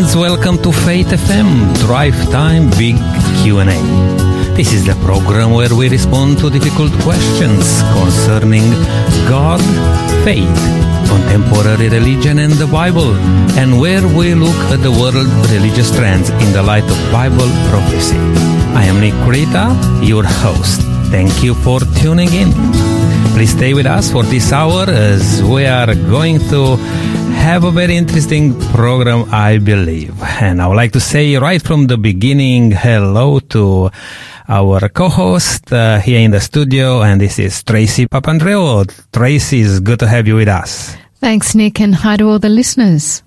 friends, welcome to Faith FM Drive Time Big Q&A. This is the program where we respond to difficult questions concerning God, faith, contemporary religion and the Bible, and where we look at the world religious trends in the light of Bible prophecy. I am Nic Creta, your host. Thank you for tuning in. Please stay with us for this hour as we are going to have a very interesting program, I believe. And I would like to say right from the beginning, hello to our co-host uh, here in the studio, and this is Tracey Papandreou. Tracey, it's good to have you with us. Thanks, Nick, and hi to all the listeners.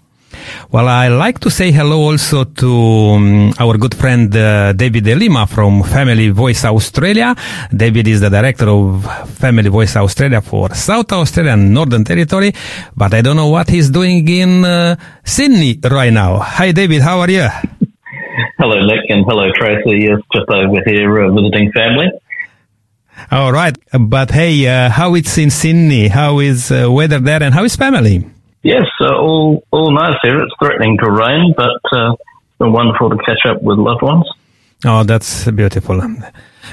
Well, I like to say hello also to um, our good friend uh, David d'Lima from Family Voice Australia. David is the director of Family Voice Australia for South Australia and Northern Territory, but I don't know what he's doing in uh, Sydney right now. Hi, David. How are you? Hello, Nick, and hello, Tracey. Yes, just over here uh, visiting family. All right, but hey, uh, how it's in Sydney? How is uh, weather there, and how is family? Yes, uh, all all nice here. It's threatening to rain, but uh, been wonderful to catch up with loved ones. Oh, that's beautiful.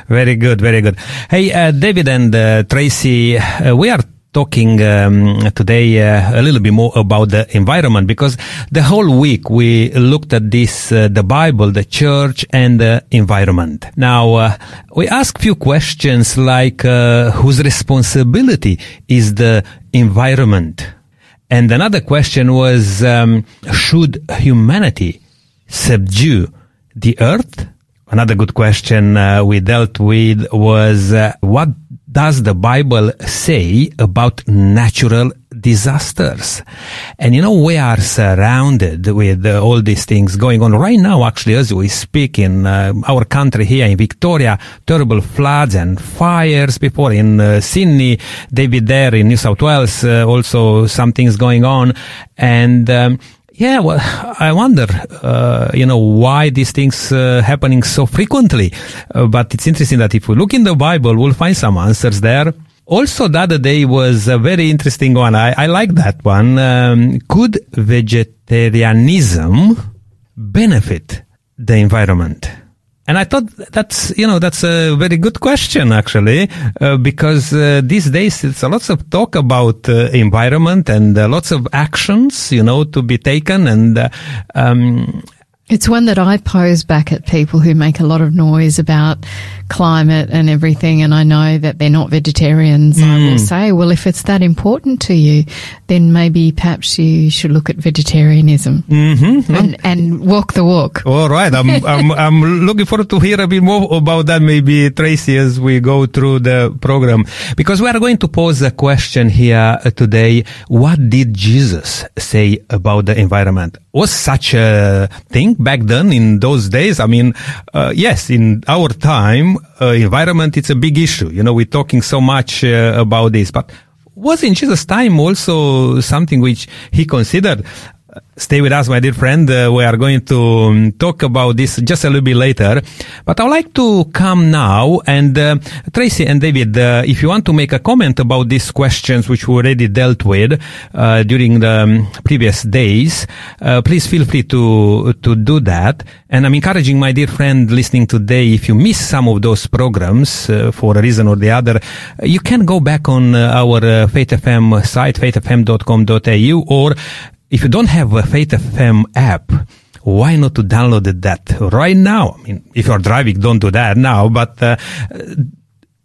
Very good, very good. Hey, uh, David and uh, Tracey, uh, we are talking um, today uh, a little bit more about the environment because the whole week we looked at this uh, the bible the church and the environment now uh, we ask few questions like whose responsibility is the environment and another question was um, should humanity subdue the earth? Another good question uh, we dealt with was uh, what does the Bible say about natural disasters? And you know, we are surrounded with uh, all these things going on right now, actually, as we speak in uh, our country here in Victoria, terrible floods and fires before in uh, Sydney, David there in New South Wales, uh, also some things going on. And, um, yeah, well, I wonder, uh, you know, why these things uh, happening so frequently. Uh, but it's interesting that if we look in the Bible, we'll find some answers there. Also, the other day was a very interesting one. I, I like that one. Um, could vegetarianism benefit the environment? And I thought that's, you know, that's a very good question, actually, uh, because uh, these days it's a lots of talk about uh, environment and uh, lots of actions, you know, to be taken. And uh, um, It's one that I pose back at people who make a lot of noise about climate and everything, and I know that they're not vegetarians. I will say, well, if it's that important to you, then maybe perhaps you should look at vegetarianism and, and walk the walk. all right, I'm, I'm, I'm looking forward to hear a bit more about that, maybe Tracey, as we go through the program, because we are going to pose a question here uh, today. What did Jesus say about the environment? Was such a thing back then in those days? I mean, uh, yes, in our time, uh, environment, it's a big issue. You know, we're talking so much uh, about this, but was in Jesus' time also something which he considered? Stay with us, my dear friend. Uh, we are going to um, talk about this just a little bit later. But I would like to come now and uh, Tracy and David, uh, if you want to make a comment about these questions which we already dealt with uh, during the um, previous days, uh, please feel free to to do that. And I'm encouraging my dear friend listening today, if you miss some of those programs uh, for a reason or the other, you can go back on our Faith FM site, faithfm.com.au, or if you don't have a Faith FM app, why not to download that right now? I mean, if you're driving, don't do that now, but uh,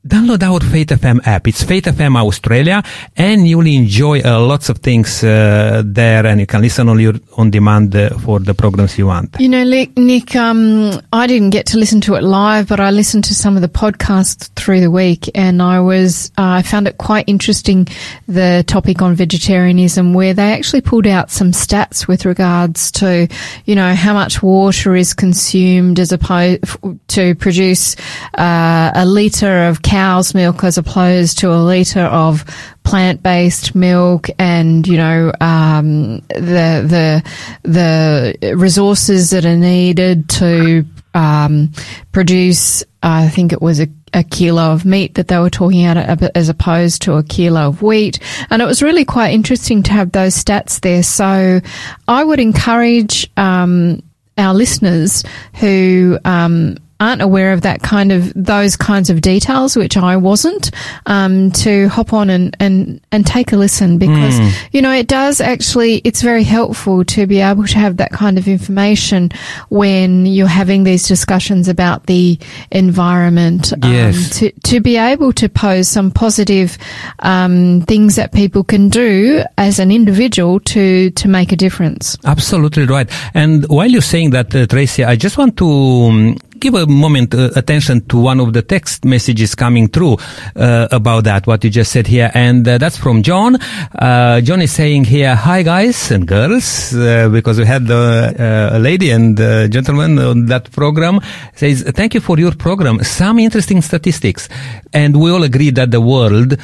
download our Faith FM app. It's Faith FM Australia, and you'll enjoy uh, lots of things uh, there, and you can listen on your on demand uh, for the programs you want. You know, Nick, Nick um, I didn't get to listen to it live, but I listened to some of the podcasts through the week, and I was uh, I found it quite interesting the topic on vegetarianism, where they actually pulled out some stats with regards to you know how much water is consumed as opposed to produce uh, a liter of cow's milk as opposed to a liter of plant-based milk and you know um, the the the resources that are needed to um, produce I think it was a, a kilo of meat that they were talking about as opposed to a kilo of wheat. And it was really quite interesting to have those stats there. So I would encourage um, our listeners who um, aren't aware of that kind of those kinds of details, which I wasn't, um, to hop on and, and, and take a listen because mm. you know it does actually it's very helpful to be able to have that kind of information when you're having these discussions about the environment. Um, yes. to to be able to pose some positive um, things that people can do as an individual to to make a difference. Absolutely right. And while you're saying that, uh, Tracey, I just want to um, give a moment uh, attention to one of the text messages coming through uh, about that, what you just said here. And uh, that's from John. Uh, John is saying here, hi guys and girls, uh, because we had uh, a lady and gentleman on that program says, thank you for your program. Some interesting statistics. And we all agree that the world,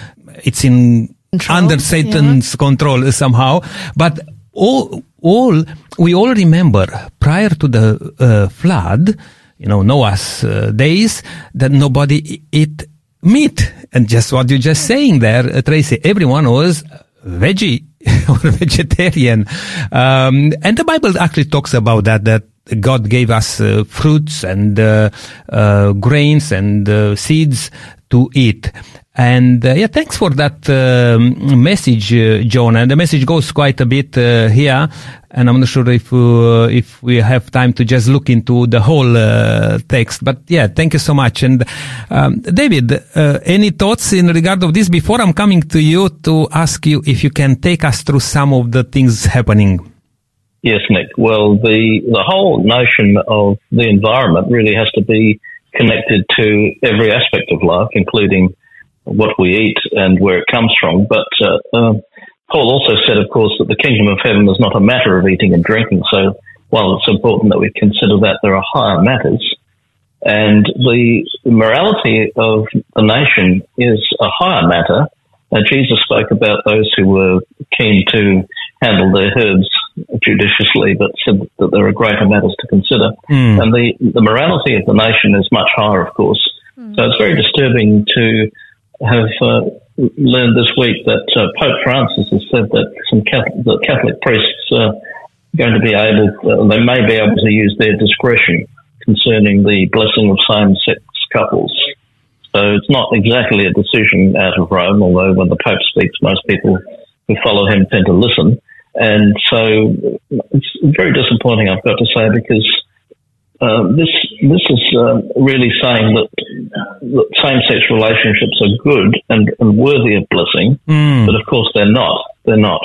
it's in control, under Satan's yeah. control somehow. But all, all, we all remember prior to the flood, you know, Noah's uh, days that nobody eat meat. And just what you're just saying there, uh, Tracey, everyone was veggie or vegetarian. Um, and the Bible actually talks about that, that God gave us uh, fruits and uh, uh, grains and uh, seeds to eat. And uh, yeah, thanks for that um, message, uh, John. And the message goes quite a bit uh, here, and I'm not sure if uh, if we have time to just look into the whole uh, text. But yeah, thank you so much. And um, David, any thoughts in regard of this before I'm coming to you to ask you if you can take us through some of the things happening? Yes, Nick. Well, the the whole notion of the environment really has to be connected to every aspect of life, including what we eat and where it comes from. But uh, uh, Paul also said, of course, that the kingdom of heaven is not a matter of eating and drinking. So while it's important that we consider that, there are higher matters. And the morality of the nation is a higher matter. Uh, Jesus spoke about those who were keen to handle their herds judiciously, but said that there are greater matters to consider. Mm. And the, the morality of the nation is much higher, of course. Mm. So it's very disturbing to have uh, learned this week that uh, Pope Francis has said that some Catholic, that Catholic priests are going to be able, uh, they may be able to use their discretion concerning the blessing of same-sex couples. So it's not exactly a decision out of Rome, although when the Pope speaks, most people who follow him tend to listen. And so it's very disappointing, I've got to say, because uh, this this is uh, really saying that, that same-sex relationships are good and, and worthy of blessing, mm. but of course they're not. They're not.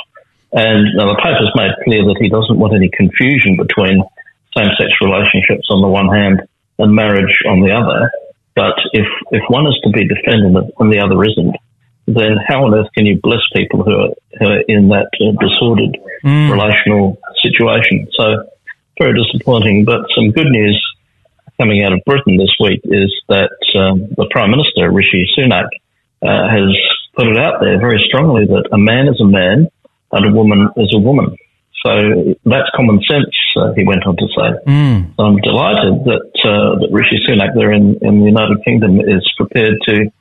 And the Pope has made clear that he doesn't want any confusion between same-sex relationships on the one hand and marriage on the other. But if if one is to be defended and the other isn't, then how on earth can you bless people who are, who are in that uh, disordered mm. relational situation? So very disappointing. But some good news coming out of Britain this week is that um, the Prime Minister, Rishi Sunak, uh, has put it out there very strongly that a man is a man and a woman is a woman. So that's common sense, uh, he went on to say. Mm. So I'm delighted that, uh, that Rishi Sunak there in, in the United Kingdom is prepared to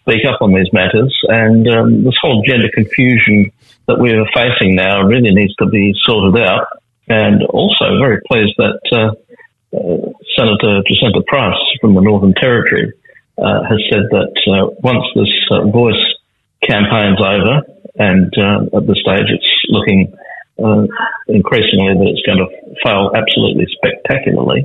speak up on these matters. And um, this whole gender confusion that we are facing now really needs to be sorted out. And also very pleased that uh, uh, Senator Jacinta Price from the Northern Territory uh, has said that uh, once this uh, voice campaign's over, and at this stage it's looking increasingly that it's going to fail absolutely spectacularly,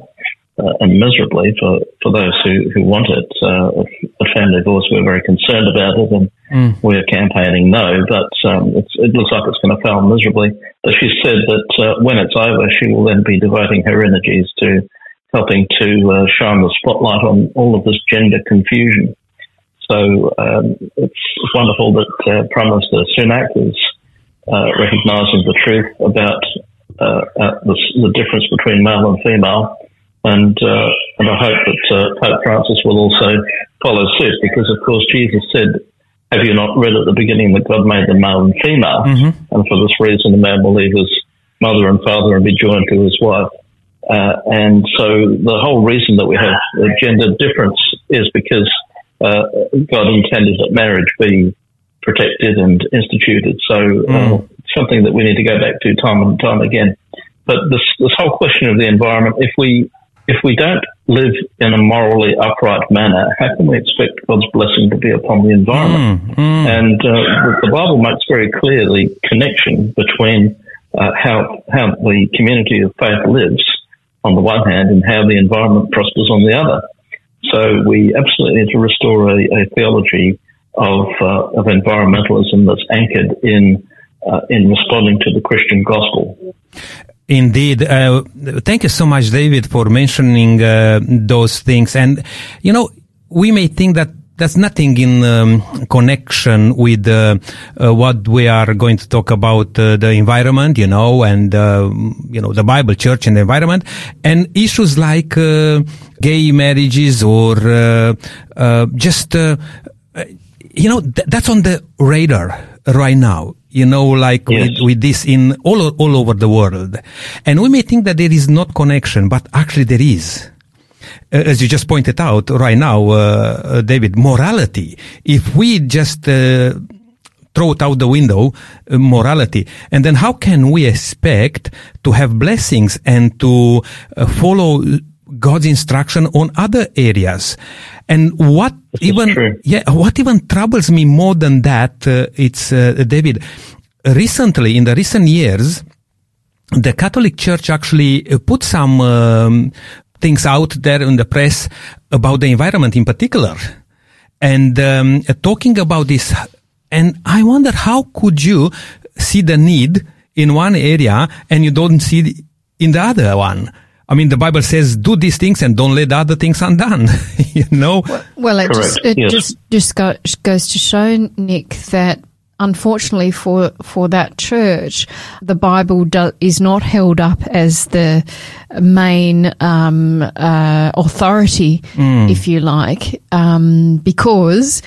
uh, and miserably for, for those who, who want it. Uh, a Family Voice, we're very concerned about it and mm. we're campaigning no, but um, it looks like it's going to fail miserably. But she said that uh, when it's over, she will then be devoting her energies to helping to uh, shine the spotlight on all of this gender confusion. So um, it's wonderful that uh, Prime Minister Sunak is uh, recognising the truth about the, the difference between male and female and uh, and I hope that uh, Pope Francis will also follow suit because, of course, Jesus said, "Have you not read at the beginning that God made them male and female, mm-hmm. and for this reason, a man will leave his mother and father and be joined to his wife." Uh, and so, the whole reason that we have a gender difference is because uh, God intended that marriage be protected and instituted. So mm. something that we need to go back to time and time again. But this this whole question of the environment, if we if we don't live in a morally upright manner, how can we expect God's blessing to be upon the environment? Mm, mm. And uh, the Bible makes very clear the connection between uh, how how the community of faith lives on the one hand and how the environment prospers on the other. So we absolutely need to restore a, a theology of uh, of environmentalism that's anchored in uh, in responding to the Christian gospel. Indeed. Uh, thank you so much, David, for mentioning uh, those things. And, you know, we may think that that's nothing in um, connection with uh, uh, what we are going to talk about uh, the environment, you know, and uh, you know the Bible, church, and the environment, and issues like uh, gay marriages or uh, just you know th- that's on the radar right now you know, like yes. with, with, this in all, all over the world. And we may think that there is not connection, but actually there is. Uh, as you just pointed out right now, uh, uh David, morality. If we just, uh, throw it out the window, uh, morality, and then how can we expect to have blessings and to uh, follow God's instruction on other areas? And what this even, yeah, what even troubles me more than that, uh, it's, uh, David, recently, in the recent years, the Catholic Church actually uh, put some um, things out there in the press about the environment in particular. And um, talking about this, and I wonder how could you see the need in one area and you don't see in the other one? I mean, the Bible says, do these things and don't let other things undone. you know? Well, well it, just, it yes. just, just go, goes to show, Nick, that unfortunately for, for that church, the Bible do, is not held up as the main, um, uh, authority, mm. if you like, um, because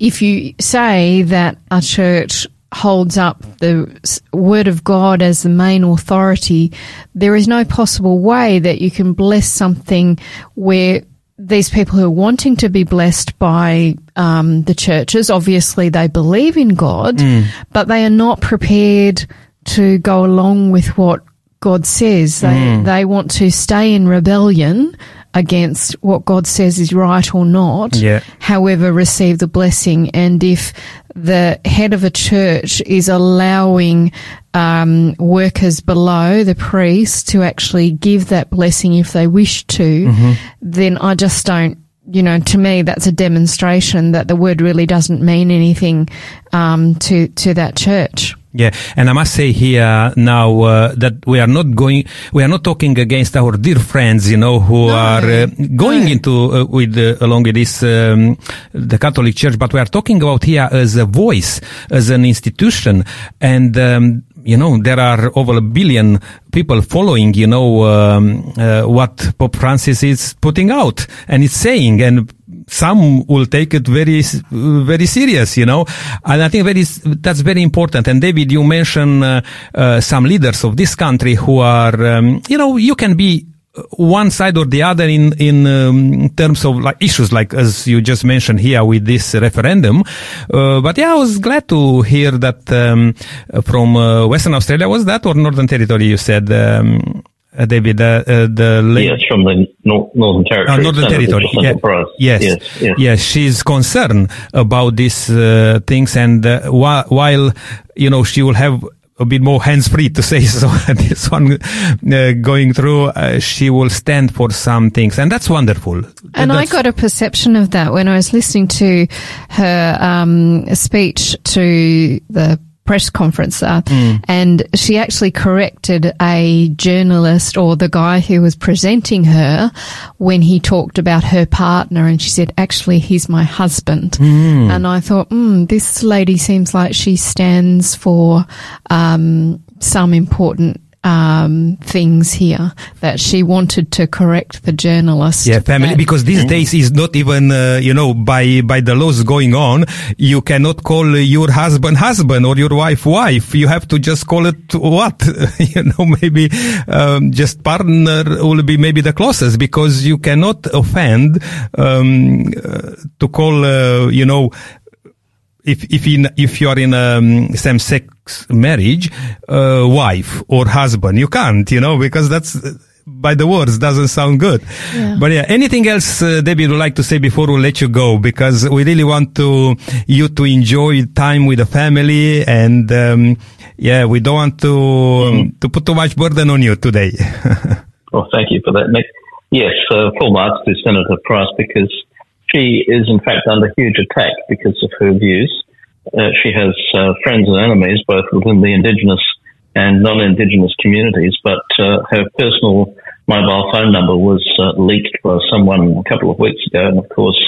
if you say that a church holds up the word of God as the main authority, there is no possible way that you can bless something where these people who are wanting to be blessed by um, the churches, obviously they believe in God, mm. but they are not prepared to go along with what God says. They mm. they want to stay in rebellion against what God says is right or not. Yeah. However, receive the blessing. And if the head of a church is allowing um, workers below the priest to actually give that blessing if they wish to, mm-hmm. then I just don't. You know, to me, that's a demonstration that the word really doesn't mean anything um, to to that church. Yeah, and I must say here now uh, that we are not going, we are not talking against our dear friends, you know, who no, are uh, going no. into uh, with uh, along with this um, the Catholic Church, but we are talking about here as a voice, as an institution, and. Um, you know, there are over a billion people following, you know, um, uh, what Pope Francis is putting out and it's saying, and some will take it very, very serious, you know. And I think that's very important. And David, you mentioned uh, uh, some leaders of this country who are, um, you know, you can be one side or the other in in um, terms of like issues like as you just mentioned here with this referendum uh, but yeah i was glad to hear that um, from uh, western australia was that or northern territory you said um, uh, David, uh, uh, the lady. yes, from the nor- Northern Territory. Uh, Northern Territory. Yeah. Yes. Yes, yes. yes. She's concerned about these uh, things, and uh, wh- while you know she will have a bit more hands free to say so. this one uh, going through, uh, she will stand for some things, and that's wonderful. And that's I got a perception of that when I was listening to her um, speech to the press conference uh, mm. and she actually corrected a journalist or the guy who was presenting her when he talked about her partner and she said actually he's my husband mm. and i thought mm, this lady seems like she stands for um, some important um, things here that she wanted to correct the journalist. Yeah, family, that- because these days is not even, uh, you know, by, by the laws going on, you cannot call your husband husband or your wife wife. You have to just call it what? you know, maybe, um, just partner will be maybe the closest because you cannot offend, um, uh, to call, uh, you know, if if in if you are in a um, same sex marriage, uh, wife or husband, you can't, you know, because that's uh, by the words doesn't sound good. Yeah. But yeah, anything else, uh, Debbie, would like to say before we let you go? Because we really want to you to enjoy time with the family, and um, yeah, we don't want to um, to put too much burden on you today. Well, thank you for that, Nick. Yes, uh, full marks to Senator Price because she is, in fact, under huge attack because of her views. Uh, she has uh, friends and enemies both within the Indigenous and non-Indigenous communities, but uh, her personal mobile phone number was uh, leaked by someone a couple of weeks ago, and of course,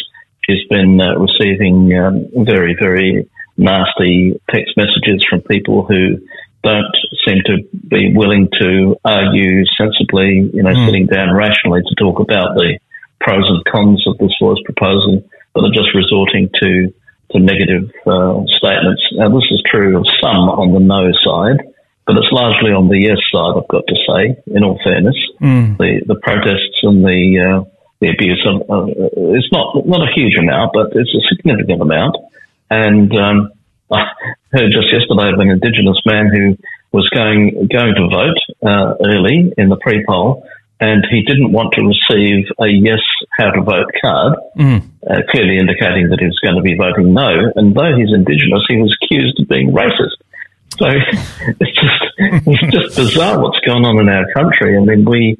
she's been uh, receiving um, very, very nasty text messages from people who don't seem to be willing to argue sensibly, you know, sitting down rationally to talk about the pros and cons of this law's proposal, but are just resorting to to negative uh, statements. Now, this is true of some on the no side, but it's largely on the yes side. I've got to say, in all fairness, the the protests and the uh, the abuse of uh, it's not not a huge amount, but it's a significant amount. And um, I heard just yesterday of an Indigenous man who was going going to vote uh, early in the pre poll, and he didn't want to receive a yes how to vote card, uh, clearly indicating that he was going to be voting no. And though he's Indigenous, he was accused of being racist. So it's just it's just bizarre what's going on in our country. I mean, we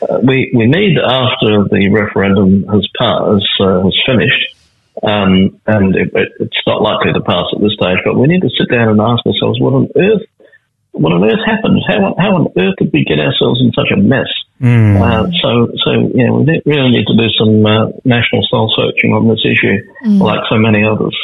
uh, we we need after the referendum has passed uh, has finished, um, and it, it, it's not likely to pass at this stage. But we need to sit down and ask ourselves, what on earth, what on earth happened? How how on earth did we get ourselves in such a mess? Uh, so so you know, we really need to do some uh, national soul searching on this issue, like so many others.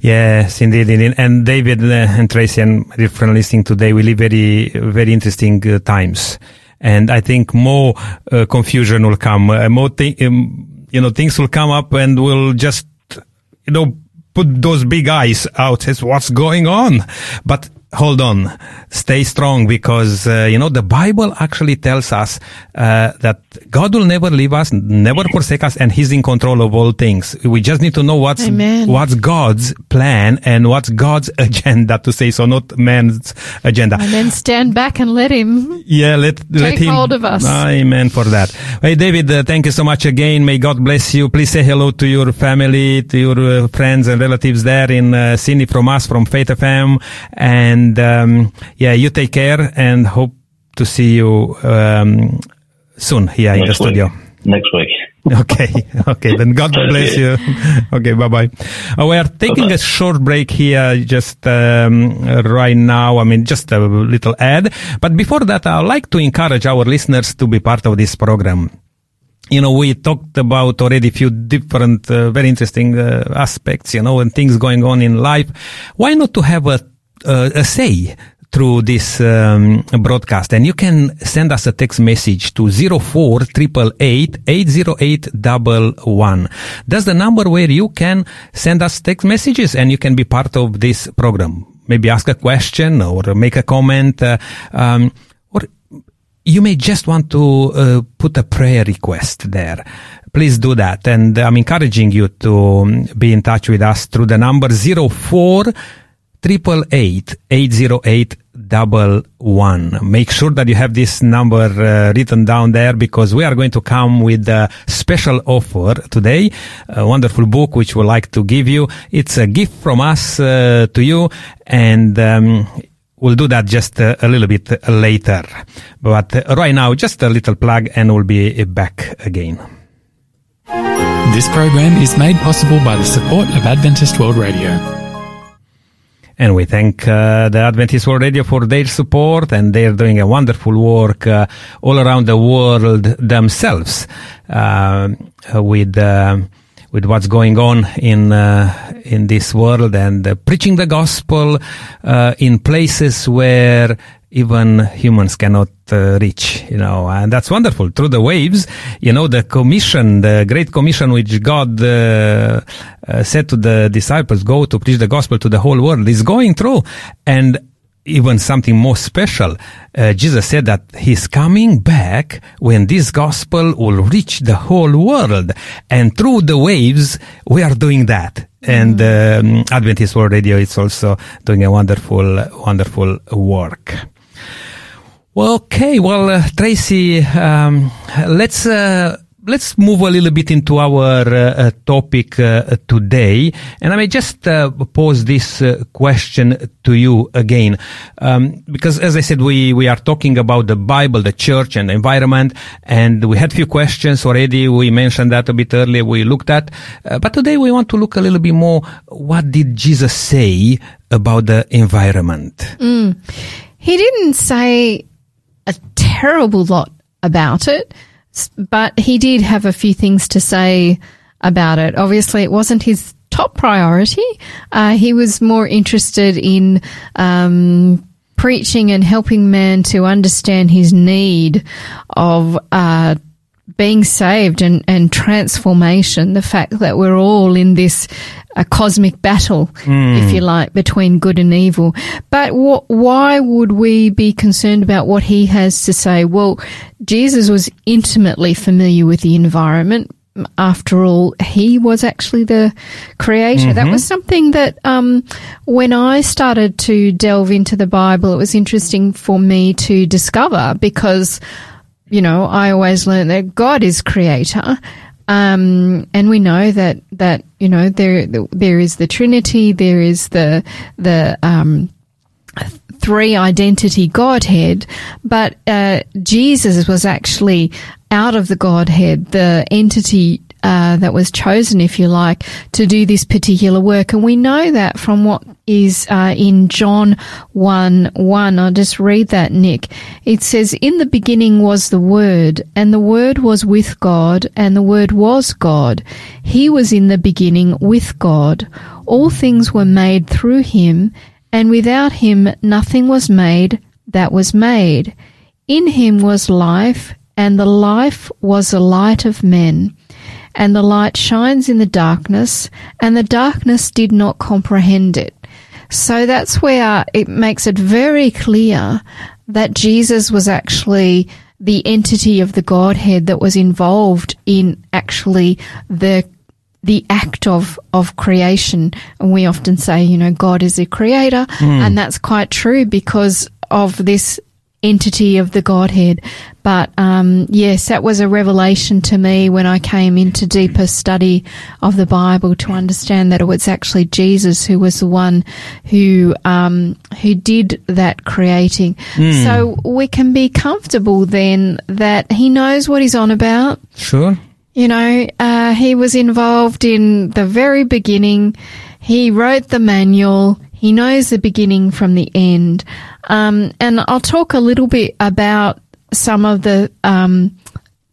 Yes, indeed, indeed. And David uh, and Tracy and my dear friend listening today, we live very, very interesting uh, times. And I think more uh, confusion will come, uh, more thi- um, you know, things will come up and we'll just, you know, put those big eyes out as what's going on. But hold on, stay strong because, uh, you know, the Bible actually tells us, uh, that God will never leave us, never forsake us, and He's in control of all things. We just need to know what's, Amen. what's God's plan and what's God's agenda to say, so not man's agenda. and then stand back and let him. Yeah, let, let Take him. hold of us. Amen for that. Hey, David, uh, thank you so much again. May God bless you. Please say hello to your family, to your uh, friends and relatives there in uh, Sydney from us, from Faith FM. And, um, yeah, you take care and hope to see you, um, soon here in the week. studio. Next week. Okay, okay, then God bless you. Okay, bye bye. Uh, we are taking Bye-bye. a short break here just um, right now. I mean, just a little ad. But before that, I'd like to encourage our listeners to be part of this program. You know, we talked about already a few different, uh, very interesting uh, aspects, you know, and things going on in life. Why not to have a, a say through this um, broadcast and you can send us a text message to 04 808 That's the number where you can send us text messages and you can be part of this program. Maybe ask a question or make a comment, uh, um, or you may just want to uh, put a prayer request there. Please do that. And I'm encouraging you to um, be in touch with us through the number 04 888 808 one. Make sure that you have this number uh, written down there because we are going to come with a special offer today. A wonderful book which we'd like to give you. It's a gift from us uh, to you and um, We'll do that just uh, a little bit later. But uh, right now, just a little plug and we'll be back again. This program is made possible by the support of Adventist World Radio. And we thank uh, the Adventist World Radio for their support, and they're doing a wonderful work uh, all around the world themselves uh, with with what's going on in uh, in this world and uh, preaching the gospel uh, in places where even humans cannot uh, reach, you know, and that's wonderful. Through the waves, you know, the commission, the great commission which God uh, uh, said to the disciples, go to preach the gospel to the whole world is going through. And even something more special. Uh, Jesus said that he's coming back when this gospel will reach the whole world. And through the waves, we are doing that. And um, Adventist World Radio is also doing a wonderful, wonderful work. Well, okay. Well, uh, Tracey, um, let's uh, let's move a little bit into our uh, topic uh, today, and I may just uh, pose this uh, question to you again, um, because as I said, we we are talking about the Bible, the church, and the environment, and we had few questions already. We mentioned that a bit earlier. We looked at, uh, but today we want to look a little bit more. What did Jesus say about the environment? Mm. He didn't say a terrible lot about it, but he did have a few things to say about it. Obviously, it wasn't his top priority. Uh, he was more interested in um, preaching and helping man to understand his need of uh, being saved and, and transformation. The fact that we're all in this a cosmic battle, mm. if you like, between good and evil. But wh- why would we be concerned about what he has to say? Well, Jesus was intimately familiar with the environment. After all, he was actually the creator. Mm-hmm. That was something that, um, when I started to delve into the Bible, it was interesting for me to discover because, you know, I always learned that God is creator. Um, and we know that that you know there there is the Trinity, there is the the um, three identity Godhead, but uh, Jesus was actually out of the Godhead, the entity uh, that was chosen, if you like, to do this particular work. And we know that from what is uh, in John 1 1. I'll just read that, Nick. It says, In the beginning was the Word, and the Word was with God, and the Word was God. He was in the beginning with God. All things were made through him, and without him nothing was made that was made. In him was life, and the life was the light of men and the light shines in the darkness, and the darkness did not comprehend it. So that's where it makes it very clear that Jesus was actually the entity of the Godhead that was involved in actually the the act of, of creation. And we often say, you know, God is a creator. Mm. And that's quite true because of this entity of the Godhead. But um, yes, that was a revelation to me when I came into deeper study of the Bible to understand that it was actually Jesus who was the one who um, who did that creating. Mm. So we can be comfortable then that He knows what He's on about. Sure. You know, uh, He was involved in the very beginning. He wrote the manual. He knows the beginning from the end. Um, and I'll talk a little bit about some of the, um,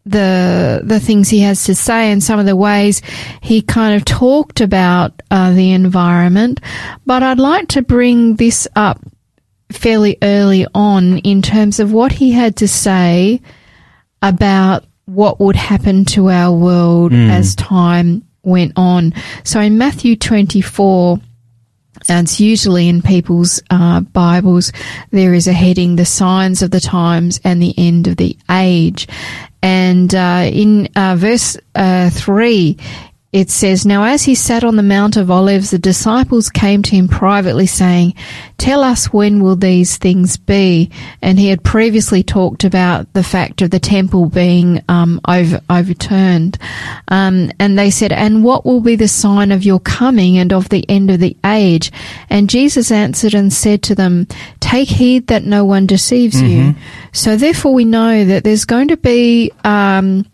the the things he has to say and some of the ways he kind of talked about uh, the environment. But I'd like to bring this up fairly early on in terms of what he had to say about what would happen to our world mm. as time went on. So in Matthew 24, and it's usually in people's uh, Bibles, there is a heading, the signs of the times and the end of the age. And uh, in uh, verse uh, 3, it says, Now as he sat on the Mount of Olives, the disciples came to him privately, saying, Tell us when will these things be? And he had previously talked about the fact of the temple being um, over, overturned. Um, and they said, And what will be the sign of your coming and of the end of the age? And Jesus answered and said to them, Take heed that no one deceives mm-hmm. you. So therefore we know that there's going to be. Um,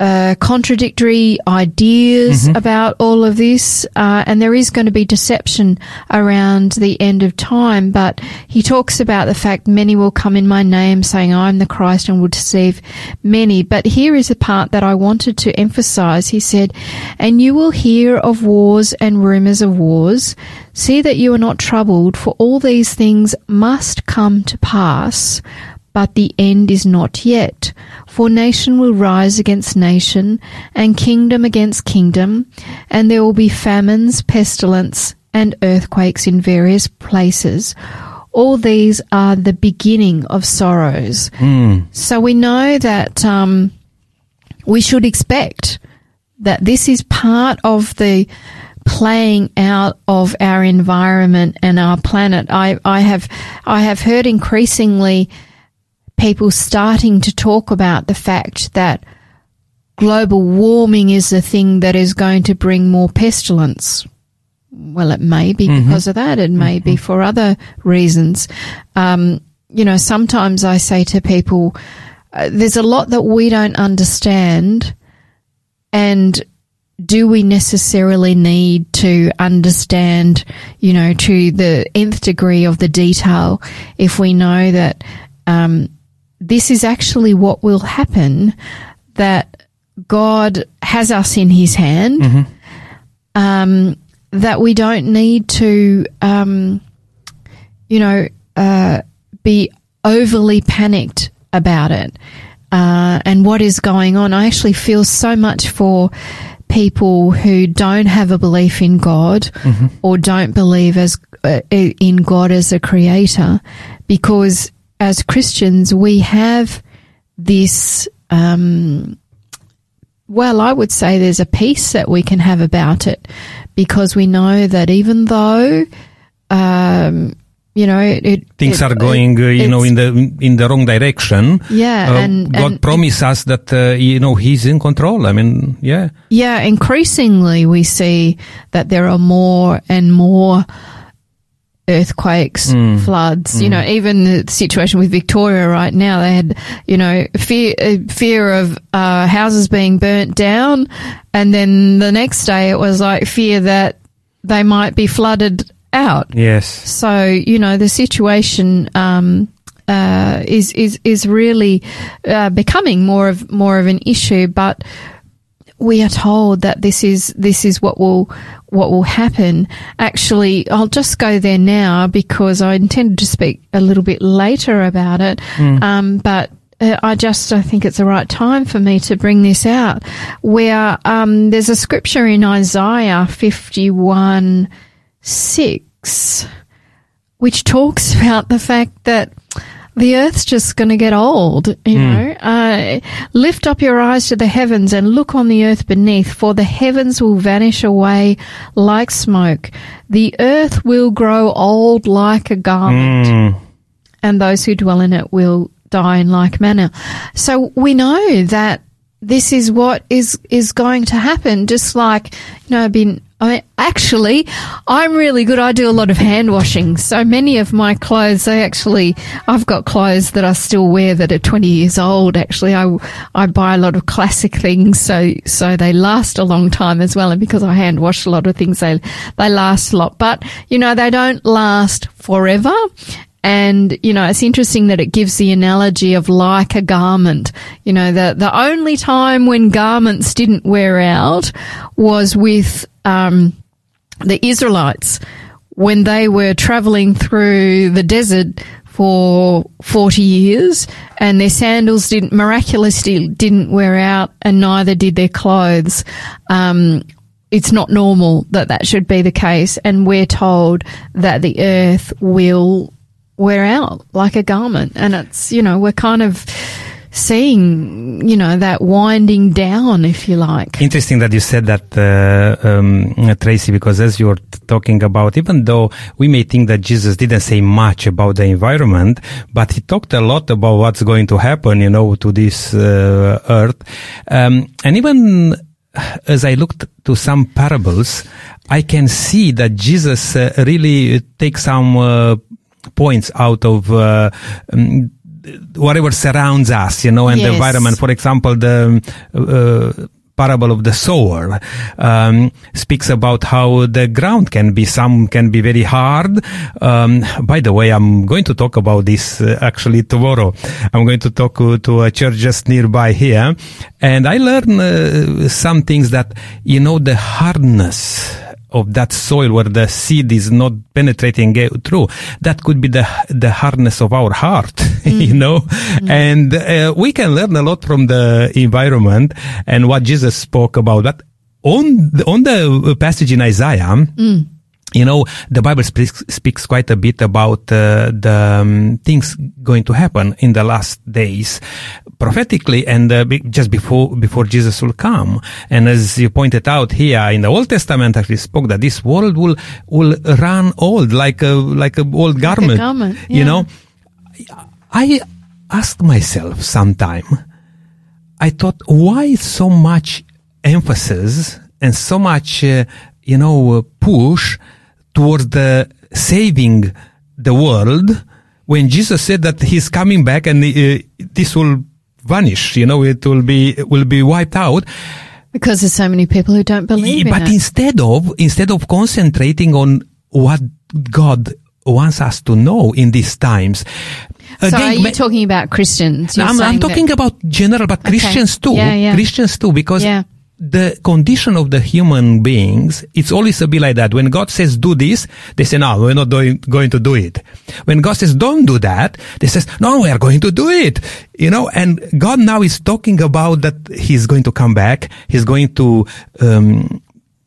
uh, contradictory ideas about all of this, uh, and there is going to be deception around the end of time. But he talks about the fact many will come in my name, saying, "I'm the Christ," and will deceive many. But here is a part that I wanted to emphasize. He said, "And you will hear of wars and rumors of wars. See that you are not troubled, for all these things must come to pass." but the end is not yet. For nation will rise against nation, and kingdom against kingdom, and there will be famines, pestilence, and earthquakes in various places. All these are the beginning of sorrows. So we know that um, we should expect that this is part of the playing out of our environment and our planet. I, I have I have heard increasingly people starting to talk about the fact that global warming is the thing that is going to bring more pestilence. Well, it may be because of that. It may be for other reasons. Um, you know, sometimes I say to people, uh, there's a lot that we don't understand and do we necessarily need to understand, you know, to the nth degree of the detail if we know that um, this is actually what will happen, that God has us in his hand, um, that we don't need to, um, you know, uh, be overly panicked about it uh, and what is going on. I actually feel so much for people who don't have a belief in God or don't believe as uh, in God as a creator, because as Christians we have this. Um, well, I would say there's a peace that we can have about it because we know that even though, um, you know, it, it Things it- are going, uh, you know, in the in the wrong direction. Yeah, Uh, and- God and- promised us that uh, you know He's in control. I mean, yeah, Yeah, increasingly we see that there are more and more earthquakes, floods. You know, even the situation with Victoria right now, they had you know fear uh, fear of uh, houses being burnt down, and then the next day it was like fear that they might be flooded out. yes, So you know the situation um, uh, is is is really uh, becoming more of more of an issue, but we are told that this is this is what will what will happen. Actually, I'll just go there now because I intended to speak a little bit later about it, um, but. Uh, I just I think it's the right time for me to bring this out. Where um, there's a scripture in Isaiah 51 6, which talks about the fact that the earth's just going to get old, you know. Uh, lift up your eyes to the heavens and look on the earth beneath, for the heavens will vanish away like smoke. The earth will grow old like a garment, and those who dwell in it will die in like manner. So we know that this is what is is going to happen. Just like you know, I've been. I mean, actually, I'm really good. I do a lot of hand washing. So many of my clothes, they actually, I've got clothes that I still wear that are 20 years old. Actually, I, I buy a lot of classic things. So, so they last a long time as well. And because I hand wash a lot of things, they, they last a lot. But, you know, they don't last forever. And, you know, it's interesting that it gives the analogy of like a garment. You know, the, the only time when garments didn't wear out was with, um, the Israelites when they were traveling through the desert for 40 years and their sandals didn't miraculously didn't wear out and neither did their clothes. Um, it's not normal that that should be the case. And we're told that the earth will wear out like a garment. And it's, you know, we're kind of seeing, you know, that winding down, if you like. Interesting that you said that, uh, um, Tracey, because as you're talking about, even though we may think that Jesus didn't say much about the environment, but he talked a lot about what's going to happen, you know, to this uh, earth. Um, and even as I looked to some parables, I can see that Jesus uh, really takes some uh, points out of uh, um, whatever surrounds us, you know, and the environment. For example, the uh, parable of the sower um, speaks about how the ground can be some can be very hard. Um, by the way, I'm going to talk about this uh, actually tomorrow. I'm going to talk uh, to a church just nearby here, and I learned uh, some things that you know the hardness of that soil where the seed is not penetrating uh, through. That could be the the hardness of our heart, you know. And uh, we can learn a lot from the environment and what Jesus spoke about. But on the, on the passage in Isaiah. You know, the Bible speaks, speaks quite a bit about uh, the um, things going to happen in the last days, prophetically, and uh, be- just before before Jesus will come. And as you pointed out here in the Old Testament, actually spoke that this world will will run old, like a like a old garment. garment, You know, I asked myself sometime. I thought, why so much emphasis and so much, uh, you know, uh, push towards the saving the world when Jesus said that he's coming back and uh, this will vanish, you know, it will be, will be wiped out. Because there's so many people who don't believe in but it. instead of, instead of concentrating on what God wants us to know in these times, so are you talking about Christians? I'm, I'm talking about general, but Christians too. Yeah, yeah. Christians too, because Yeah. The condition of the human beings, it's always a bit like that. When God says do this, they say, no, we're not doing, going to do it. When God says don't do that, they says, no, we are going to do it. You know, and God now is talking about that He's going to come back. He's going to, um,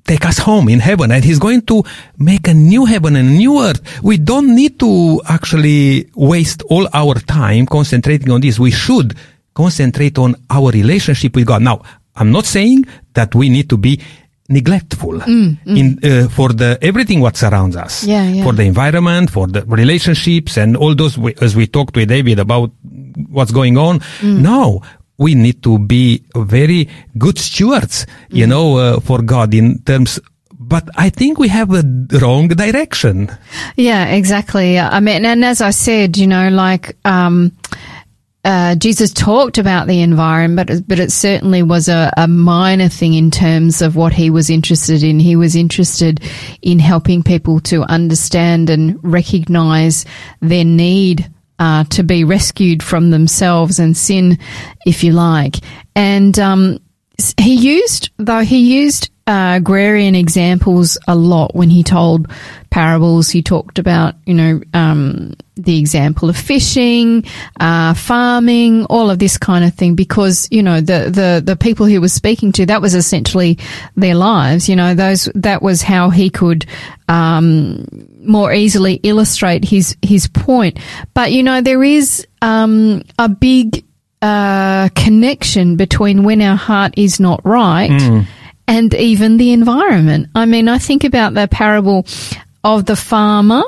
take us home in heaven and he's going to make a new heaven and a new earth. We don't need to actually waste all our time concentrating on this. We should concentrate on our relationship with God. Now, I'm not saying that we need to be neglectful in uh, for the everything what surrounds us. Yeah, yeah. for the environment for the relationships and all those we, as we talked with david about what's going on. No we need to be very good stewards you know uh, for god in terms but i think we have a wrong direction. Yeah, exactly. I mean, and as I said, you know, like, um, uh, Jesus talked about the environment, but, but it certainly was a, a minor thing in terms of what he was interested in. He was interested in helping people to understand and recognize their need uh, to be rescued from themselves and sin, if you like. And um, he used, though, he used uh, agrarian examples a lot when he told parables. He talked about, you know, um, the example of fishing, uh, farming, all of this kind of thing, because you know the the the people he was speaking to, that was essentially their lives. You know, those that was how he could um, more easily illustrate his his point. But you know, there is um, a big uh, connection between when our heart is not right and even the environment. I mean, I think about the parable of the farmer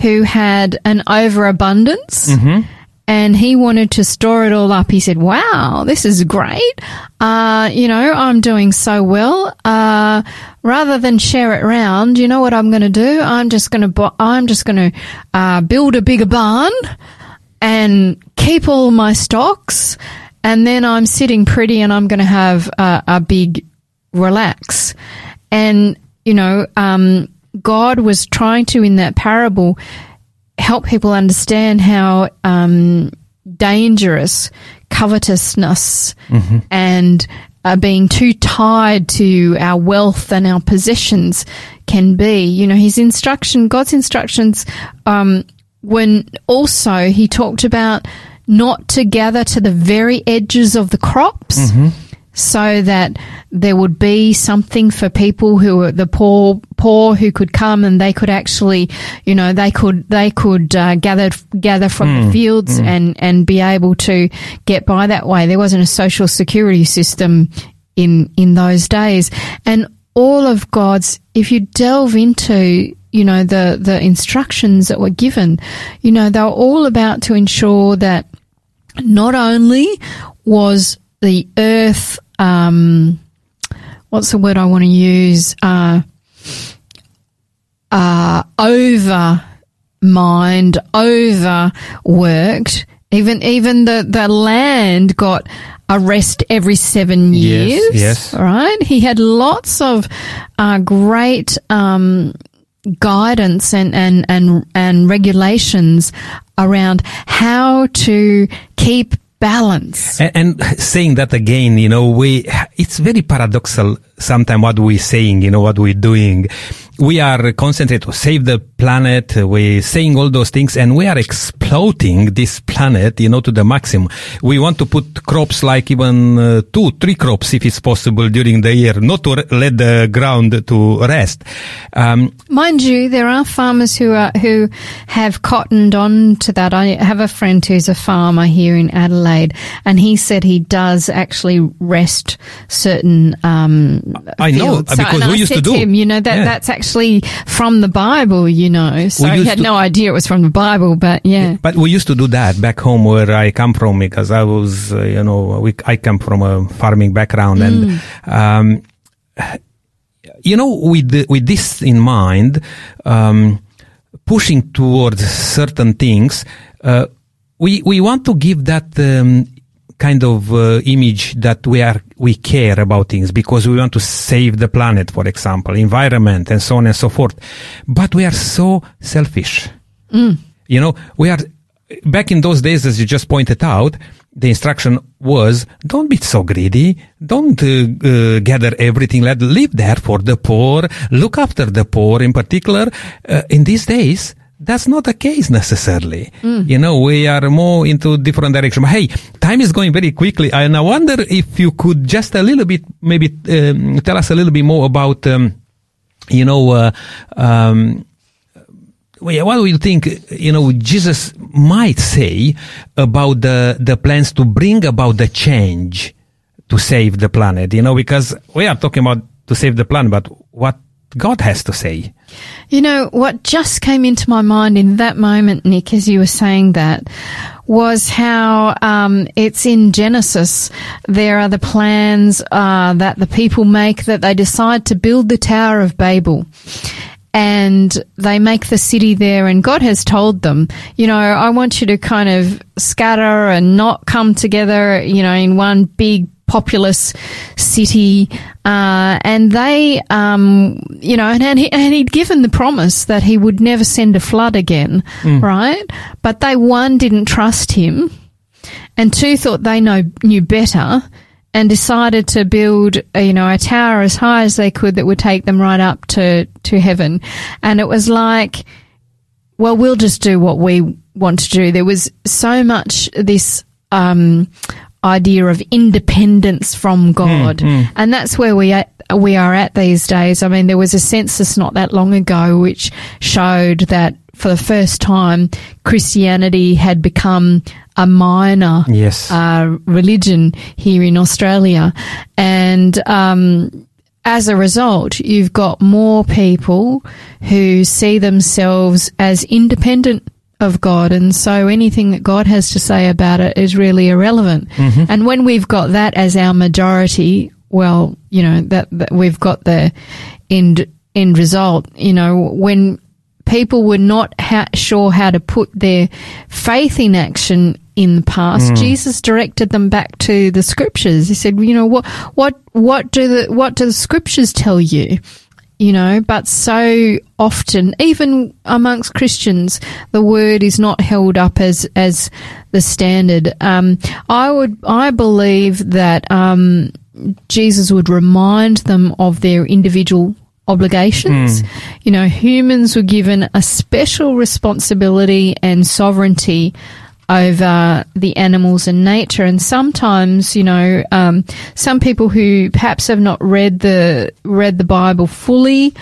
who had an overabundance. And he wanted to store it all up. He said, "Wow, this is great. Uh, you know, I'm doing so well. Uh, rather than share it around, you know what I'm going to do? I'm just going to, bu- I'm just going to uh, build a bigger barn and keep all my stocks, and then I'm sitting pretty, and I'm going to have a, a big relax. And you know, um, God was trying to in that parable help people understand how um, dangerous covetousness and uh, being too tied to our wealth and our possessions can be. You know, his instruction, God's instructions, um, when also he talked about not to gather to the very edges of the crops so that there would be something for people who are the poor, poor who could come and they could actually, you know, they could they could uh, gather gather from the fields and and be able to get by that way. There wasn't a social security system in in those days, and all of God's. If you delve into you know the the instructions that were given, you know they were all about to ensure that not only was the earth um, what's the word I want to use uh, uh, over mind overworked Even even the the land got a rest every seven Yes, years. yes. Right. He had lots of uh, great um, guidance and and and and regulations around how to keep balance. And, and saying that again, you know, we, it's very paradoxal sometimes what we're saying, you know, what we're doing. We are concentrated to save the planet. We're saying all those things and we are exploiting this planet, you know, to the maximum. We want to put crops like even uh, two, three crops if it's possible during the year, not to let the ground to rest. Um, Mind you, there are farmers who are who have cottoned on to that. I have a friend who's a farmer here in Adelaide, and he said he does actually rest certain. Um, I know, fields. because we I used to do. him, you know, that Yeah. that's actually from the Bible. You know, so he had to- no idea it was from the Bible, but yeah. But we used to do that back home where I come from because I was, uh, you know, we, I come from a farming background and, um, you know, with, the, with this in mind, um, pushing towards certain things, uh, we, we want to give that, um, kind of uh, image that we are we care about things because we want to save the planet for example environment and so on and so forth but we are so selfish you know, we are back in those days, as you just pointed out. The instruction was: don't be so greedy. Don't uh, uh, gather everything. Let live there for the poor. Look after the poor, in particular. Uh, in these days, that's not the case necessarily. You know, we are more into different direction. But hey, time is going very quickly, and I wonder if you could just a little bit, maybe um, tell us a little bit more about, um, you know. Uh, um, what do you think, you know, Jesus might say about the, the plans to bring about the change to save the planet, you know, because we are talking about to save the planet, but what God has to say. You know, what just came into my mind in that moment, Nic, as you were saying that, was how um, it's in Genesis. There are the plans uh, that the people make that they decide to build the Tower of Babel. And they make the city there, and God has told them, you know, I want you to kind of scatter and not come together, you know, in one big populous city, uh, and they, um, you know, and, and, he, and he'd given the promise that he would never send a flood again, right? But they one didn't trust him, and two thought they know knew better, and decided to build, uh, you know, a tower as high as they could that would take them right up to to heaven, and it was like well, we'll just do what we want to do. There was so much this um, idea of independence from God, and that's where we at, we are at these days. I mean, there was a census not that long ago which showed that for the first time, Christianity had become a minor Yes. uh, religion here in Australia, and um, as a result, you've got more people who see themselves as independent of God, and so anything that God has to say about it is really irrelevant. Mm-hmm. And when we've got that as our majority, well, you know that, that we've got the end end result. You know when people were not ha- sure how to put their faith in action in the past, mm. Jesus directed them back to the scriptures. He said, you know, what, what, what do the, what do the scriptures tell you? You know, but so often, even amongst Christians, the word is not held up as, as the standard. Um, I would, I believe that, um, Jesus would remind them of their individual obligations. You know, humans were given a special responsibility and sovereignty over the animals and nature. And sometimes, you know, um, some people who perhaps have not read the read the Bible fully,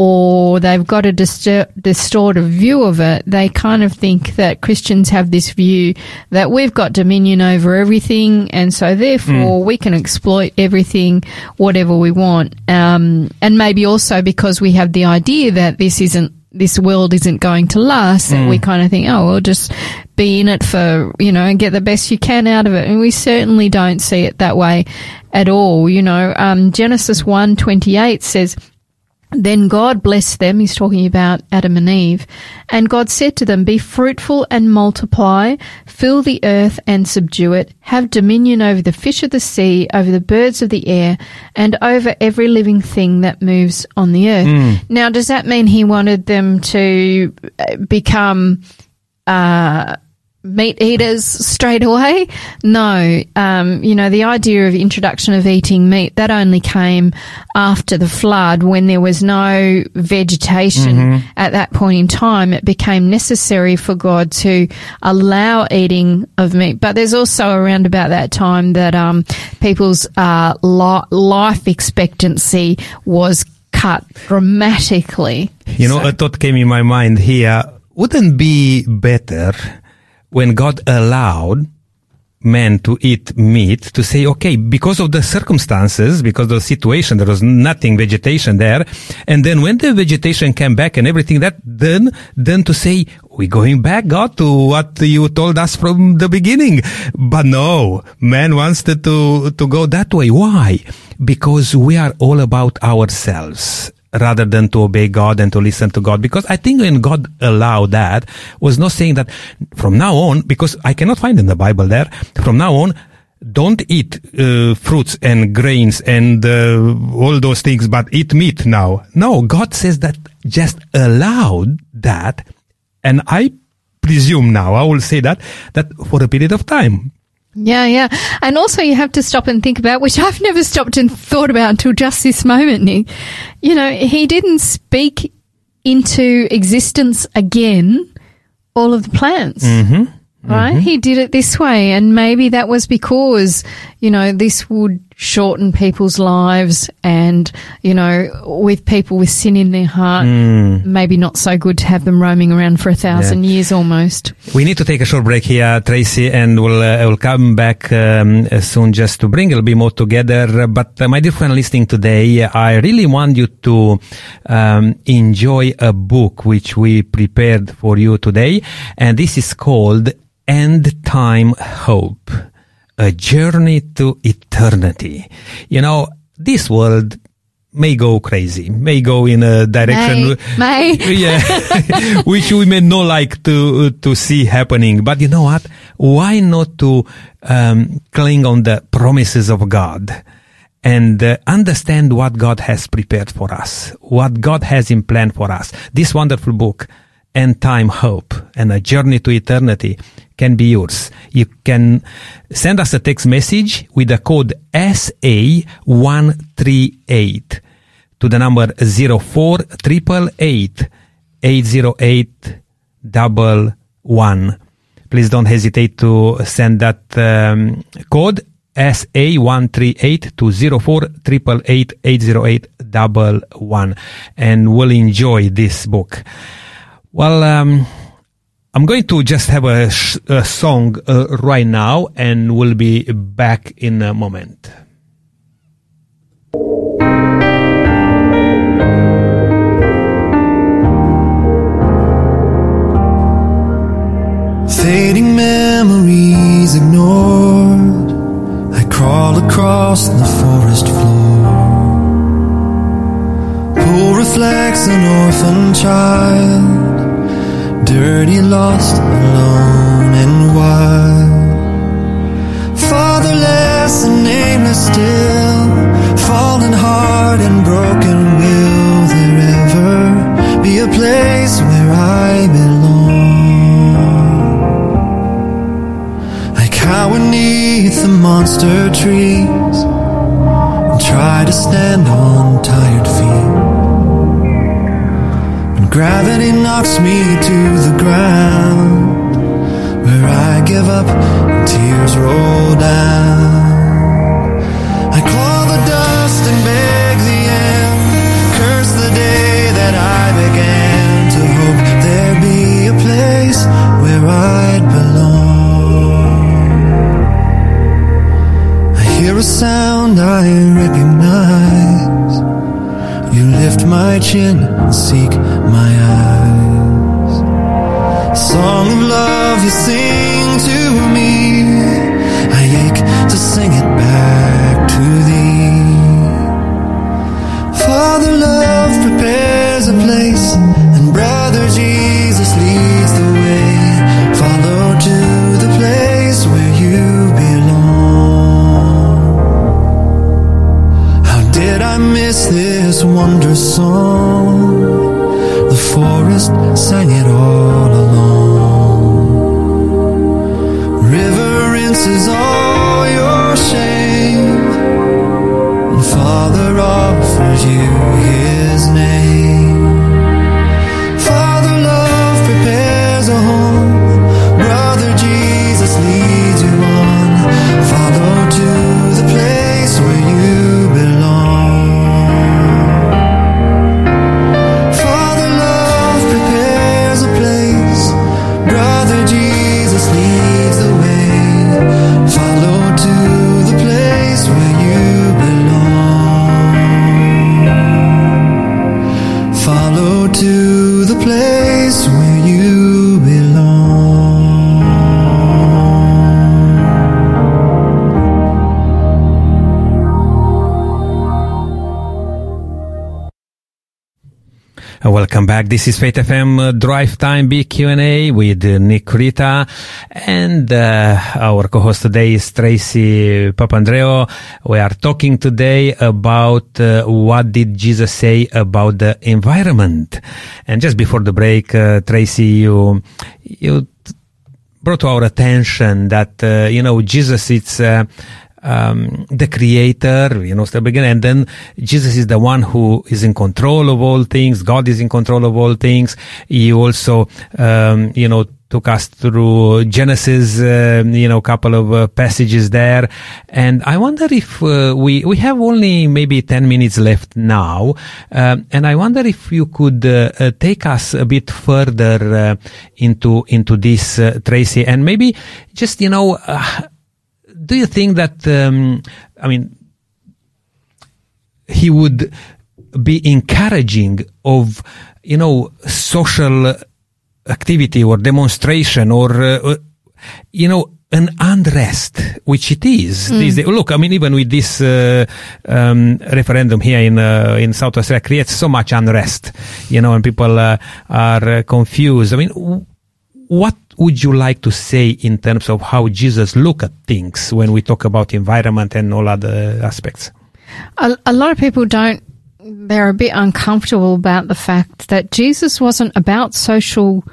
or they've got a distor- distorted view of it, they kind of think that Christians have this view that we've got dominion over everything, and so therefore we can exploit everything, whatever we want. Um, and maybe also because we have the idea that this isn't this world isn't going to last, that we kind of think, oh, we'll just be in it for, you know, and get the best you can out of it. And we certainly don't see it that way at all. You know, um, Genesis one twenty eight says, Then God blessed them. He's talking about Adam and Eve. And God said to them, Be fruitful and multiply, fill the earth and subdue it, have dominion over the fish of the sea, over the birds of the air, and over every living thing that moves on the earth. Now, does that mean he wanted them to uh, become, uh, meat eaters straight away. No, um, you know, the idea of introduction of eating meat, that only came after the flood when there was no vegetation at that point in time. It became necessary for God to allow eating of meat. But there's also around about that time that um, people's uh, li- life expectancy was cut dramatically. You know, a thought came in my mind here. Wouldn't be better when God allowed men to eat meat to say, okay, because of the circumstances, because of the situation, there was nothing vegetation there. And then when the vegetation came back and everything that, then, then to say, we're going back, God, to what you told us from the beginning. But no, man wants to, to, to go that way. Why? Because we are all about ourselves rather than to obey God and to listen to God. Because I think when God allowed that was not saying that from now on, because I cannot find in the Bible there, from now on, don't eat uh, fruits and grains and uh, all those things, but eat meat now. No, God says that just allowed that. And I presume now, I will say that, that for a period of time. Yeah, yeah. And also you have to stop and think about, which I've never stopped and thought about until just this moment, Nic. You know, he didn't speak into existence again all of the plants. Mm-hmm. Right? Mm-hmm. He did it this way. And maybe that was because, you know, this would shorten people's lives and, you know, with people with sin in their heart, maybe not so good to have them roaming around for a thousand years almost. We need to take a short break here, Tracey, and we'll, uh, we'll come back um, soon just to bring a little bit more together. But uh, my dear friend listening today, I really want you to um, enjoy a book which we prepared for you today. And this is called End Time Hope. A journey to eternity. You know, this world may go crazy, may go in a direction. May, may. yeah, which we may not like to to see happening. But you know what? Why not to um, cling on the promises of God and uh, understand what God has prepared for us, what God has in plan for us? This wonderful book, End Time Hope, and a Journey to Eternity, can be yours. You can send us a text message with the code SA138 to the number 0488 808 one. Please don't hesitate to send that um, code SA138 to 0488 808 one and we'll enjoy this book. Well, um, I'm going to just have a, sh- a song uh, right now and we'll be back in a moment. Fading memories ignored. I crawl across the forest floor. Pool reflects an orphan child, dirty, lost, alone, and wild. Fatherless and nameless still, fallen heart and broken will there ever be a place where I belong? I cower neath the monster trees and try to stand on tired feet. Gravity knocks me to the ground, where I give up and tears roll down. I claw the dust and beg the end, curse the day that I began to hope there'd be a place where I'd belong. I hear a sound I recognize. You lift my chin and seek my eyes. Song of love you sing to me. I ache to sing it back to thee. Father love, prepares a sang song. This is Faith FM uh, Drive Time Big Q&A with uh, Nic Creta and uh, our co-host today is Tracey Papandreou. We are talking today about uh, what did Jesus say about the environment. And just before the break, uh, Tracey, you you brought to our attention that uh, you know Jesus it's um, the creator, you know, the beginning, and then Jesus is the one who is in control of all things. God is in control of all things. He also, um, you know, took us through Genesis, uh, you know, a couple of uh, passages there. And I wonder if uh, we, we have only maybe 10 minutes left now. Um, and I wonder if you could uh, uh, take us a bit further uh, into, into this, Tracey, and maybe just, you know, do you think that, um, I mean, he would be encouraging of, you know, social activity or demonstration or, uh, you know, an unrest, which it is. These days. Look, I mean, even with this uh, um, referendum here in uh, in South Australia, creates so much unrest, you know, and people uh, are uh, confused. I mean, w- what would you like to say in terms of how Jesus look at things when we talk about environment and all other aspects? A, a lot of people don't, they're a bit uncomfortable about the fact that Jesus wasn't about social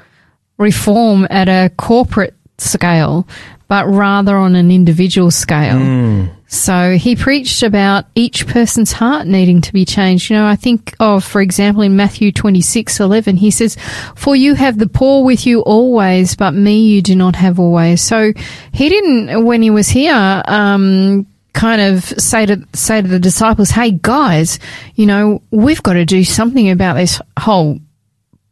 reform at a corporate scale, but rather on an individual scale. Hmm. So he preached about each person's heart needing to be changed. You know, I think of, for example, in Matthew 26, 11, he says, For you have the poor with you always, but me you do not have always. So he didn't, when he was here, um, kind of say to, say to the disciples, Hey guys, you know, we've got to do something about this whole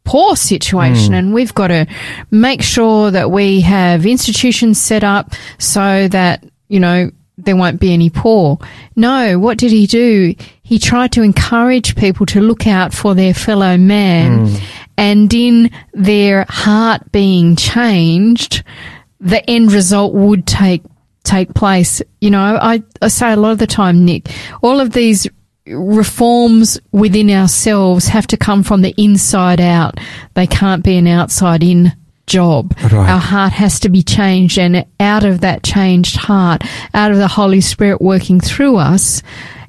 poor situation and we've got to make sure that we have institutions set up so that, you know, there won't be any poor. No, what did he do? He tried to encourage people to look out for their fellow man hmm. and in their heart being changed, the end result would take take place. You know, I, I say a lot of the time, Nic, all of these reforms within ourselves have to come from the inside out. They can't be an outside in job. Right. Our heart has to be changed and out of that changed heart, out of the Holy Spirit working through us,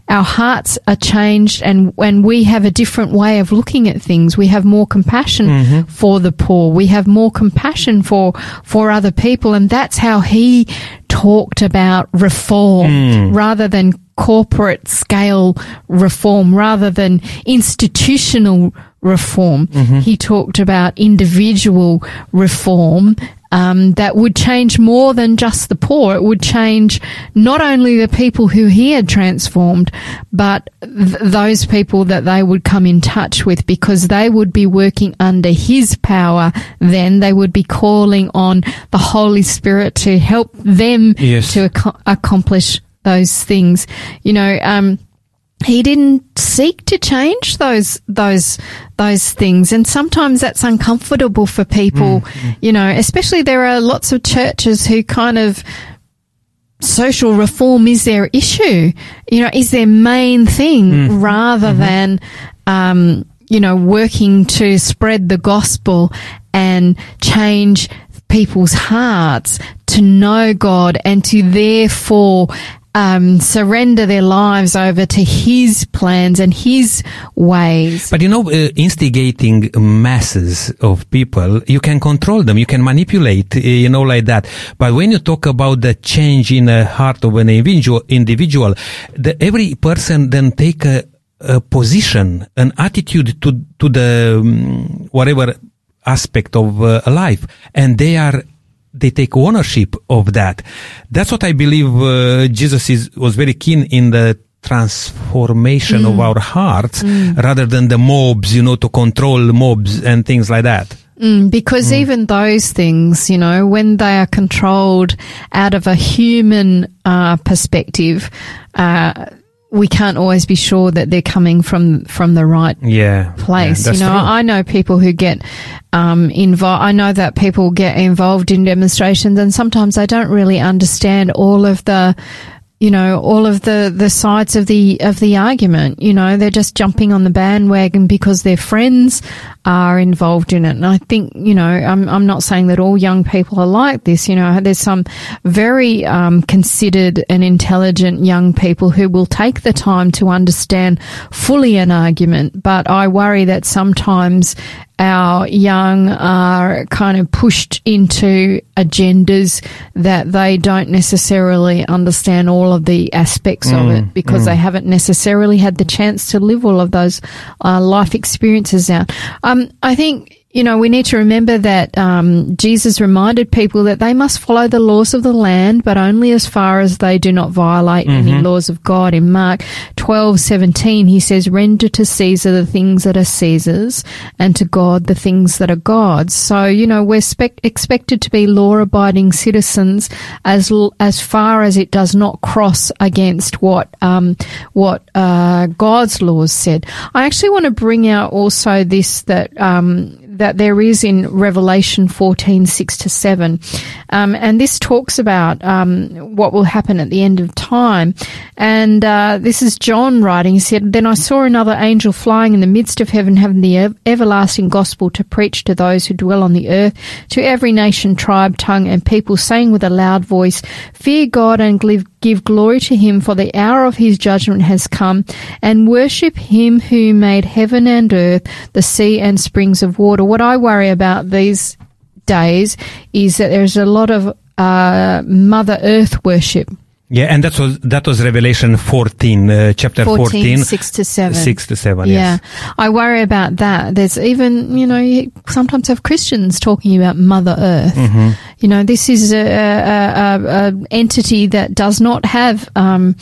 our hearts are changed and when we have a different way of looking at things. We have more compassion mm-hmm. for the poor. We have more compassion for, for other people. And that's how he talked about reform mm. rather than corporate scale reform, rather than institutional reform. Mm-hmm. He talked about individual reform um, that would change more than just the poor. It would change not only the people who he had transformed, but th- those people that they would come in touch with because they would be working under his power then. They would be calling on the Holy Spirit to help them Yes. to ac- accomplish those things. You know, um, he didn't seek to change those those those things. And sometimes that's uncomfortable for people mm, mm. you know especially there are lots of churches who kind of social reform is their issue you know is their main thing mm. rather mm-hmm. than um you know working to spread the gospel and change people's hearts to know God and to therefore um, surrender their lives over to His plans and His ways. But you know, uh, instigating masses of people, you can control them, you can manipulate, uh, you know, like that. But when you talk about the change in the heart of an individual, individual, the, every person then take a, a position, an attitude to to the um, whatever aspect of uh, life, and they are they take ownership of that. That's what I believe uh, Jesus is was very keen in the transformation Mm. of our hearts rather than the mobs, you know, to control mobs and things like that. Mm, because even those things, you know, when they are controlled out of a human uh, perspective, uh, we can't always be sure that they're coming from from the right Yeah. place. Yeah, you know. I know people who get um, involved. I know that people get involved in demonstrations, and sometimes they don't really understand all of the. You know, all of the, the sides of the of the argument. You know, they're just jumping on the bandwagon because their friends are involved in it. And I think, you know, I'm I'm not saying that all young people are like this. You know, there's some very um, considered and intelligent young people who will take the time to understand fully an argument. But I worry that sometimes our young are kind of pushed into agendas that they don't necessarily understand all of the aspects of it because they haven't necessarily had the chance to live all of those uh, life experiences out. Um, I think you know, we need to remember that um, Jesus reminded people that they must follow the laws of the land, but only as far as they do not violate any laws of God. In Mark twelve seventeen, he says, "Render to Caesar the things that are Caesar's, and to God the things that are God's." So, you know, we're spec- expected to be law-abiding citizens as l- as far as it does not cross against what um, what uh, God's laws said. I actually want to bring out also this that. Um, that there is in Revelation 14, 6 to 7. Um, and this talks about um, what will happen at the end of time. And uh, this is John writing. He said, Then I saw another angel flying in the midst of heaven, having the ev- everlasting gospel to preach to those who dwell on the earth, to every nation, tribe, tongue, and people, saying with a loud voice, Fear God and give, give glory to him, for the hour of his judgment has come, and worship him who made heaven and earth, the sea and springs of water. What I worry about these days is that there's a lot of uh, Mother Earth worship. Yeah, and that was that was Revelation 14, uh, chapter 14, 14, 6 to 7. 6 to 7, Yeah, yes. I worry about that. There's even, you know, you sometimes have Christians talking about Mother Earth. Mm-hmm. You know, this is a, a, a, a entity that does not have um,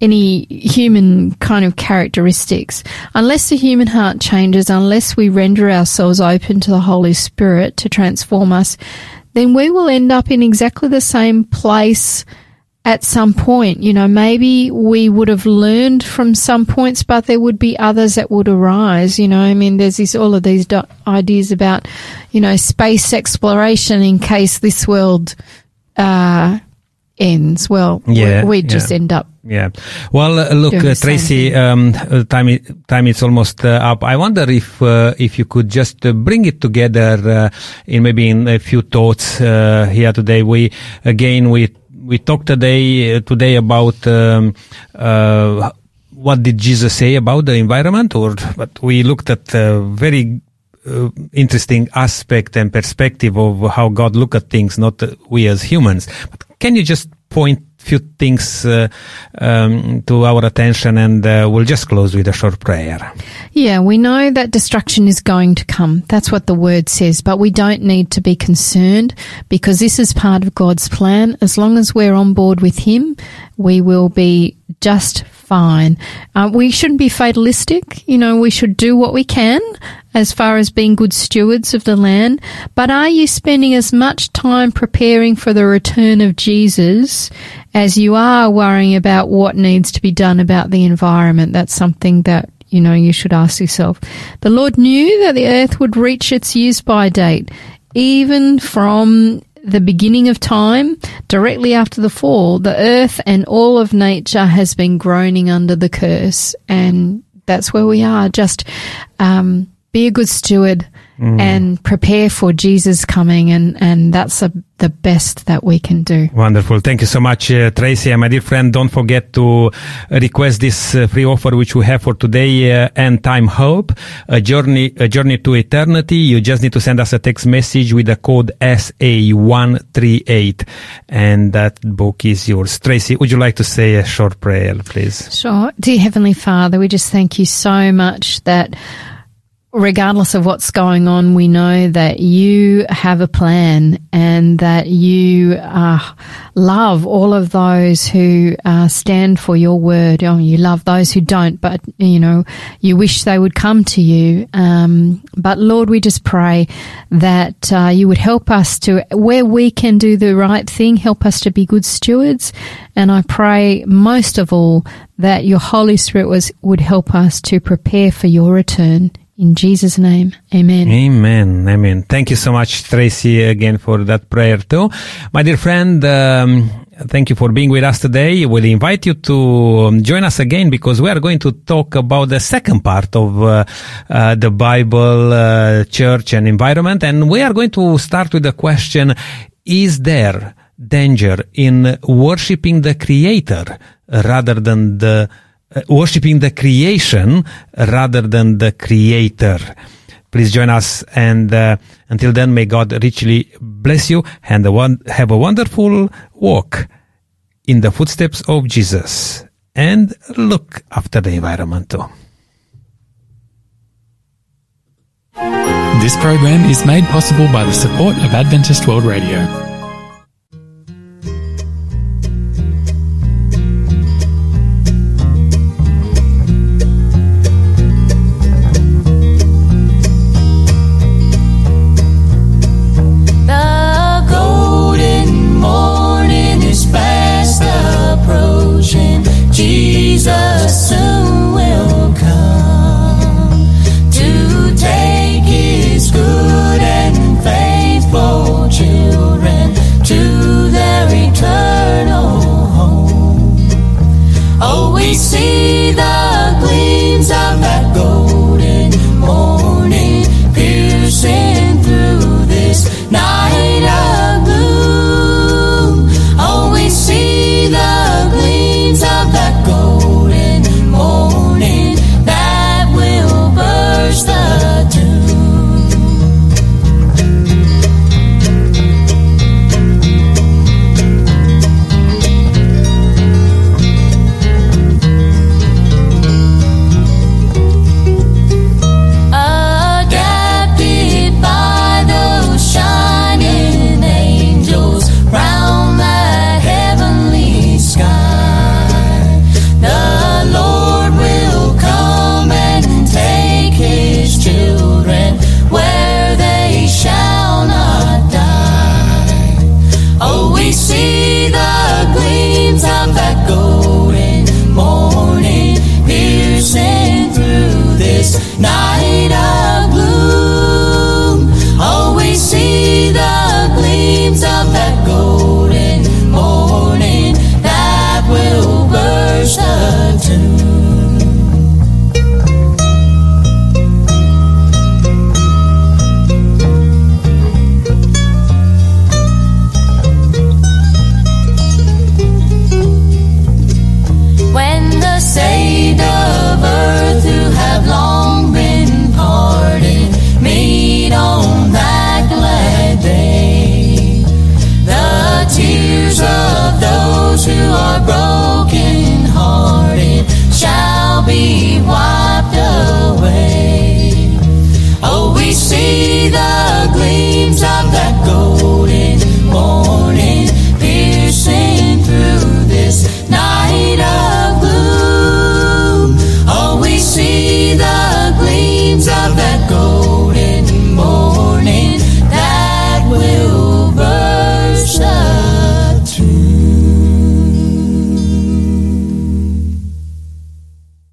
any human kind of characteristics. Unless the human heart changes, unless we render ourselves open to the Holy Spirit to transform us, then we will end up in exactly the same place at some point. You know, maybe we would have learned from some points, but there would be others that would arise. You know, I mean, there's this, all of these do- ideas about, you know, space exploration in case this world, uh, ends. Well, Yeah, we just yeah. end up Yeah. Well, uh, look, uh, Tracey, um, uh, time i- time is almost uh, up. I wonder if uh, if you could just uh, bring it together uh, in maybe in a few thoughts uh, here today. We again we we talked today uh, today about um, uh, what did Jesus say about the environment, or but we looked at a very uh, interesting aspect and perspective of how God look at things, not we as humans. But can you just point few things uh, um, to our attention, and uh, we'll just close with a short prayer. Yeah, we know that destruction is going to come. That's what the word says, but we don't need to be concerned because this is part of God's plan. As long as we're on board with Him, we will be just fine. Uh, we shouldn't be fatalistic. You know, we should do what we can as far as being good stewards of the land. But are you spending as much time preparing for the return of Jesus as you are worrying about what needs to be done about the environment? That's something that you know, you should ask yourself. The Lord knew that the earth would reach its use by date, even from the beginning of time, directly after the fall. The earth and all of nature has been groaning under the curse, and that's where we are. Just, um, be a good steward and prepare for Jesus coming, and and that's a, the best that we can do. Wonderful. Thank you so much, uh, Tracey. And my dear friend, don't forget to request this uh, free offer which we have for today, uh, End Time Hope, a journey, a journey to eternity. You just need to send us a text message with the code SA138 and that book is yours. Tracey, would you like to say a short prayer, please? Sure. Dear Heavenly Father, we just thank you so much that regardless of what's going on, we know that you have a plan and that you uh, love all of those who uh, stand for your word. Oh, you love those who don't, but you know, you wish they would come to you. Um, but Lord, we just pray that uh, you would help us to, where we can do the right thing, help us to be good stewards. And I pray most of all that your Holy Spirit was, would help us to prepare for your return. In Jesus' name, amen. Amen. Amen. Thank you so much, Tracey, again for that prayer too. My dear friend, um, thank you for being with us today. We'll invite you to um, join us again because we are going to talk about the second part of uh, uh, the Bible, uh, church and environment. And we are going to start with the question, is there danger in worshiping the creator rather than the uh, worshipping the creation rather than the creator. Please join us. And uh, until then, may God richly bless you and have a wonderful walk in the footsteps of Jesus and look after the environment too. This program is made possible by the support of Adventist World Radio.